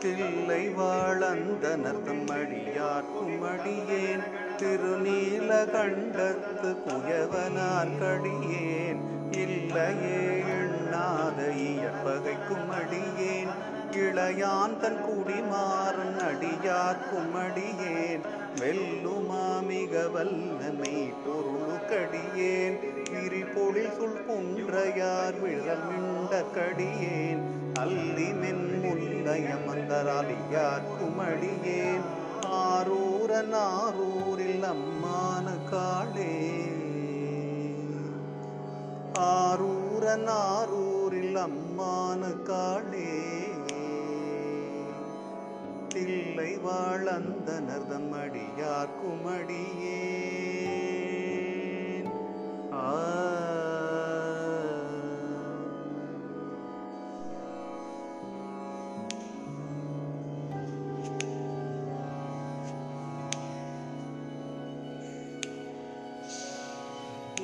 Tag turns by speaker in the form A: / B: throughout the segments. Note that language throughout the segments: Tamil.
A: தில்லை வாழந்த அடியார்க்கும் அடியேன் திருநீலகண்டத்து குயவனார் கடியேன். இல்லையே எண்ணாத இயற்பகைக்கும் அடியேன் இளையான் தன் குடிமாறன் அடியார்க்கும் அடியேன் வெல்லுமாமிக வல்லமை பொருளுக்கடியேன் விரிபொழில் சொல் குன்றையார் விழல் மிண்ட கடியேன் அல்லி மென் முல்லையமந்தராலியார் குமடியேன் ஆரூர நாரூரில் அம்மான காளே. ஆரூர நாரூரில் அம்மான காளே. தில்லை வாழந்த நர்தம் அடியார் குமடியேன் ஆ.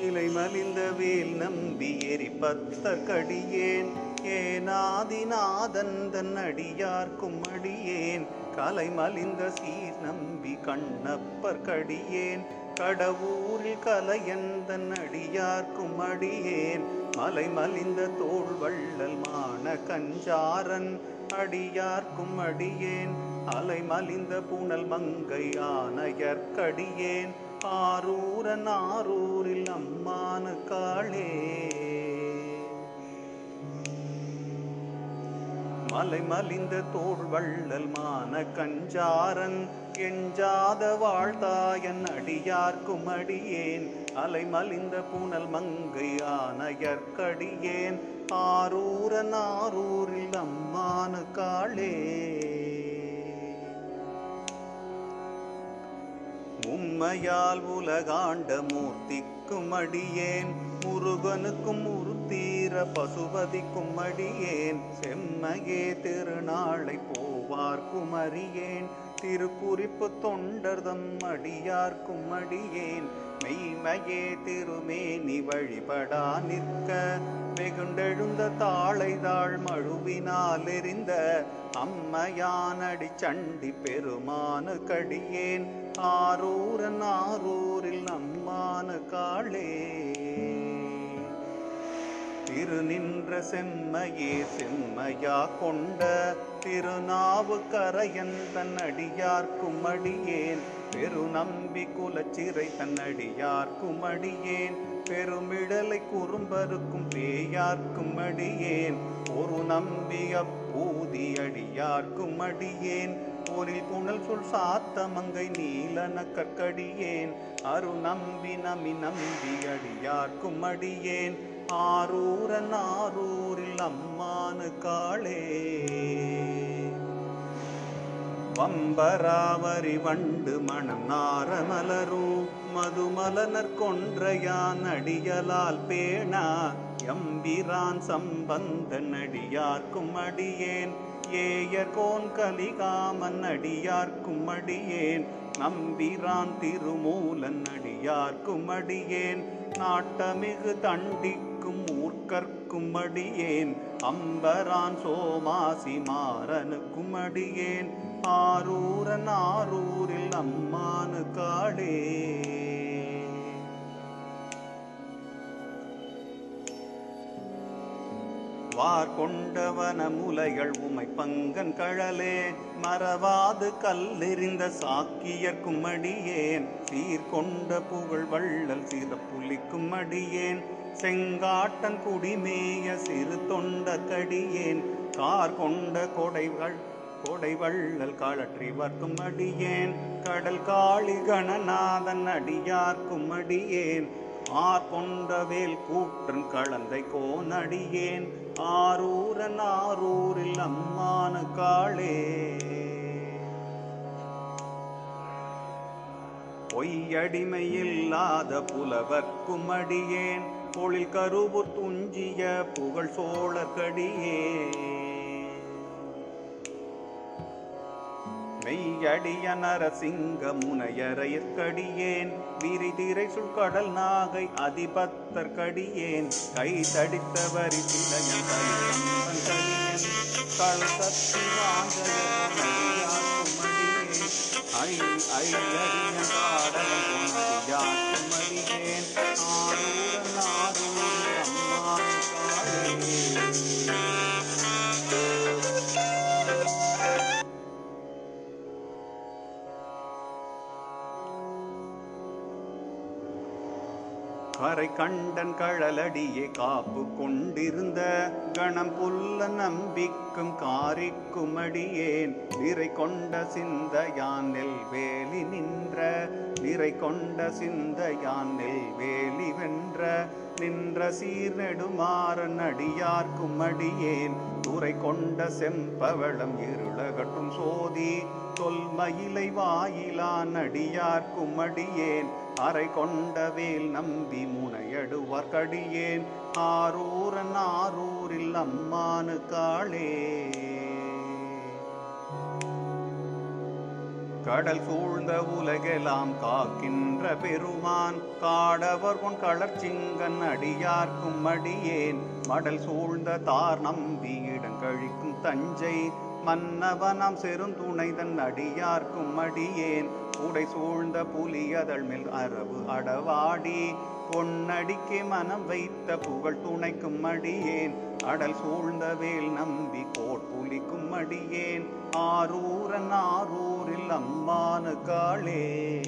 A: இலை மலிந்த வேல் நம்பி எரி பத்தர் கடியேன். ஏனாதிநாதன் தன் அடியார்க்கும் அடியேன் கலை மலிந்த சீர் நம்பி கண்ணப்பர் கடியேன். கடவுரில் கலையந்தன் அடியார்க்கும் அடியேன். மலை மலிந்த தோல் வள்ளல் மான கஞ்சாரன் அடியார்க்கும் அடியேன். அலை மலிந்த புனல் மங்கை ஆனையர்க்கடியேன் ஆரூரன் ஆரூரில் அம்மானு காளே மலை மலிந்த தோல் வள்ளல் மான கஞ்சாரன். எஞ்சாத வாழ்தாயன் அடியார்க்கும் அடியேன் அலை மலிந்த புனல் மங்கை ஆனையர்க்கடியேன் ஆரூரன் ஆரூரில் அம்மான காளே. உம்மையால் உலகாண்ட மூர்த்திக்கும் அடியேன் முருகனுக்கும் முரு தீர பசுபதி கும்மடியேன் செம்மையே திருநாளை போவார் குமரியேன் திருக்குறிப்பு தொண்டர்தம் அடியார் கும்மடியேன் மெய்மையே திருமேனி வழிபடா நிற்க. வெகுண்டெழுந்த தாளை தாழ் மழுவினால் எரிந்த. அம்மையானடி சண்டி பெருமானு கடியேன். ஆரூரன் ஆரூரில் நம்மானு காளே. திரு நின்ற செம்மையே செம்மையா கொண்ட திருநாவு கரையன் தன் அடியார்க்கும் அடியேன். பெரு நம்பி குலச்சிறை தன் அடியார்க்கும் அடியேன். பெருமிடலை குறும்பருக்கும் பேயார்க்கும் அடியேன். ஒரு நம்பிய பூதி அடியார்க்கும் அடியேன். போரில் புனல் சொல் சாத்த மங்கை நீலன கற்கடியேன். அரு நம்பி நமி நம்பி அடியார்க்கும் அடியேன். ஆரூரன் ஆரூரில் அம்மானு காளே. வம்பராவரி வண்டு மணம் நாரமலரும் மதுமலனர் கொன்றையான் அடியலால் பேணா. எம்பிரான் சம்பந்த நடியார்க்கும் அடியேன் ஏய கோன் கலிகாமன் அடியார்க்கும் அடியேன் நம்பிரான் திருமூலன் அடியார்க்கும் அடியேன். நாட்டமிகு தண்டி ஊர்க்கும் ஊர்க்கற்கும் அடியேன். அம்பரான் சோமாசி மாறனுக்கும் அடியேன். ஆரூரன் ஆரூரில் அம்மானு காடே. வார் கொண்டவன முலைகள் உமை பங்கன் கழலே. மறவாது கல்லெறிந்த சாக்கியர்க்கும் அடியேன். சீர்கொண்ட புகழ் வள்ளல் சிறப்புலிக்கும் அடியேன். செங்காட்டன் குடிமேய சிறு தொண்ட கடியேன். கார் கொண்ட கொடைகள் கொடைவள்ளல் காலற்றி வர்க்கும் அடியேன். கடல் காளி கணநாதன் அடியார்க்கும் அடியேன். ஆர் கொண்டவேல் கூற்றன் கலந்தை கோனடியேன் ஆரூரன் ஆரூரில் அம்மான காளே. பொய்யடிமையில்லாத புலவர்க்கும் அடியேன். பொழில் கருவூர் துஞ்சிய புகழ் சோழர்கடியே. மெய்யடிய நரசிங்க முனையரையற்கடியேன் விரிதிரை சுழ்கடல் நாகை அதிபத்தற்கடியேன் கை தடித்தவரி சிலையன் கலியன் ஐ கரை கண்டன் கழலடியே காப்பு கொண்டிருந்த கணம் புல்ல நம்பிக்கும் காரிக்கும் அடியேன் நிறை கொண்ட சிந்தையான் நெல் வேலி நின்ற நிறை கொண்ட சிந்தையான் நெல் வேலி வென்ற நின்ற சீர் நெடுமாறன் அடியார்க்கும் அடியேன் துறை கொண்ட செம்பவளம் இருளகட்டும் சோதி தொல்மயிலை வாயிலான் அடியார்க்கும் அடியேன் அரை கொண்டவேல் நம்பி முனையடுவார் கடியேன். ஆரூரன் ஆரூரில் அம்மானு காளே. கடல் சூழ்ந்த உலகெல்லாம் காக்கின்ற பெருமான். காடவர் கொன் களர்ச்சிங்கன் அடியார்க்கும் அடியேன். மடல் சூழ்ந்த தார் நம்பி இடங்கழிக்கும் தஞ்சை. மன்னவனாம் செருந்துணைதன் அடியார்க்கும் அடியேன். உடை சூழ்ந்த புலியதழ் மேல் அரவு அடவாடி. பொன்னடிக்கு மனம் வைத்த புகழ் துணைக்கும் அடியேன். அடல் சூழ்ந்த வேல் நம்பி கோட்புலிக்கும் அடியேன். ஆரூரன் ஆரூரில் அம்மானு காளே.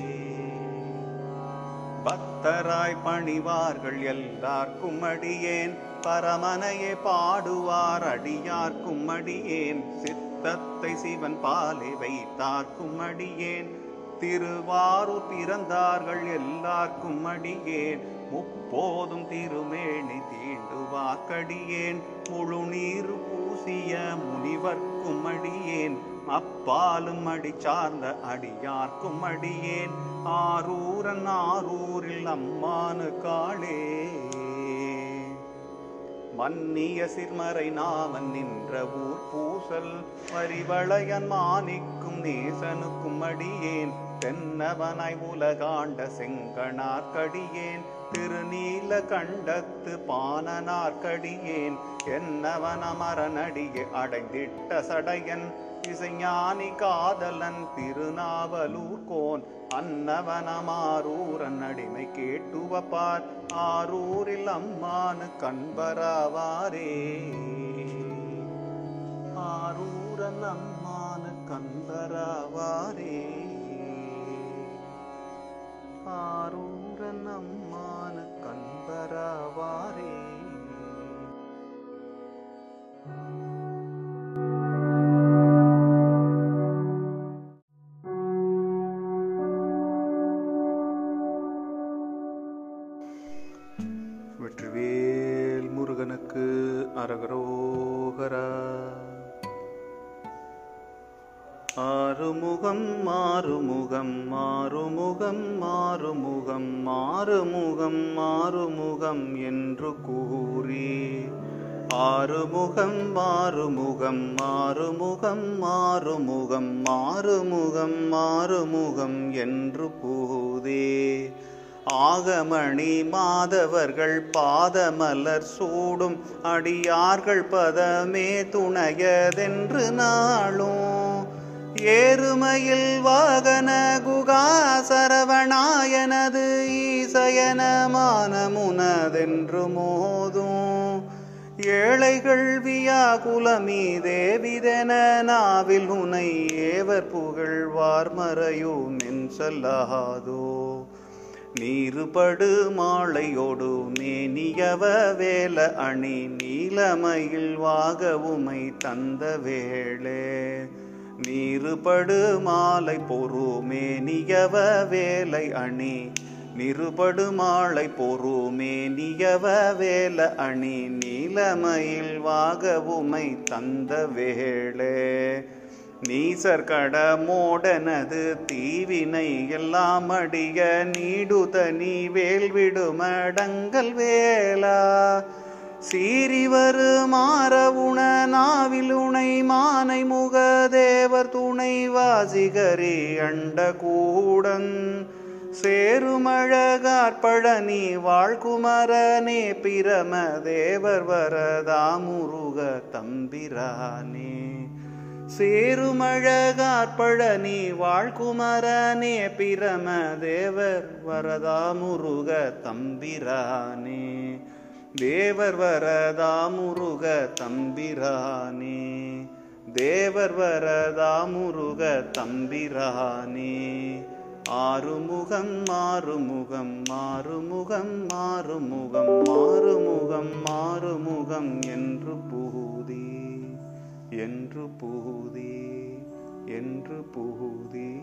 A: பக்தராய் பணிவார்கள் எல்லார்க்கும் அடியேன். பரமனையே பாடுவார் அடியார்க்கும் அடியேன். சித்தத்தை சிவன் பாலை வைத்தார்க்கும் அடியேன். திருவாரூர் பிறந்தார்கள் எல்லார்க்கும் அடியேன். முப்போதும் திருமேனி தீண்டு வாக்கடியேன் முழு நீர் பூசிய முனிவர்க்கும் அடியேன். அப்பாலும் அடி சார்ந்த அடியார்க்கும் அடியேன். ஆரூரன் ஆரூரில் அம்மானு காளே. மன்னிய சிர்மறை நாமன் நின்ற ஊர் பூசல் வரிவளையன் மாணிக்கும் நேசனுக்கும் அடியேன். தென்னவனாய் உலகாண்ட செங்கனார்க்கடியேன் திருநீல கண்டத்து பானனார்க்கடியேன் என்னவன் அமரனடியே அடைந்திட்ட சடையன் இசைஞானி காதலன் திருநாவலூர் கோன் அன்னவனமாரூரன் அடிமை கேட்டுவப்பார் ஆரூரில் அம்மானு கண்பராவாரே. ஆரூரன் அம்மானு கண்பராவாரே. ஆரூரன் அம்மானு கண்பராவாரே. ஆறுமுகம் மாறுமுகம் மாறுமுகம் மாறுமுகம் மாறுமுகம் மாறுமுகம் என்று கூறி. ஆறுமுகம் மாறுமுகம் மாறுமுகம் மாறுமுகம் மாறுமுகம் மாறுமுகம் என்று கூதே ஆகமணி மாதவர்கள் பாதமலர் சூடும் அடியார்கள் பதமே துணையதென்று நாளும். ஏறுமையில் வாகன குகா சரவணாயனது ஈசயன மானமுனதென்று மோதும் ஏழைகள் வியாகுலமீ தேவிதென நாவில் உனை ஏவர் புகழ்வார் மறையும் என் சொல்லாதோ நீருபடு மாலையோடு மேனியவ வேல அணி நீலமயில் வாக உமை தந்த வேளே. நீருபடு மாலை பொறுமே நியவ வேலை அணி. நிருபடு மாலை பொறுமே நியவ வேல அணி. நீலமயில் வாகவுமை தந்த வேளே. நீசர் கட மோடனது தீவினை எல்லாம் அடிய நீடுதனி வேல்விடுமடங்கல் வேலா சீரிவரு மாறவுண நாவில் உனை மானை முகதேவர் துணை வாசிகரி அண்ட கூடன். சேருமழகாற்பழனி வாழ்குமரனே பிரம தேவர் வரதா முருக தம்பிரானே. சேருமழகார்பழனி வாழ்குமரனே பிரம தேவர் வரதா முருக தம்பிரானே. தேவர் வரதா முருக தம்பிரானே. தேவர் வரதா முருக தம்பிரானே. ஆறுமுகம் மாறுமுகம் மாறுமுகம் மாறுமுகம் மாறுமுகம் மாறுமுகம் என்று புகுதி. என்று புகுதி என்று புகுதி.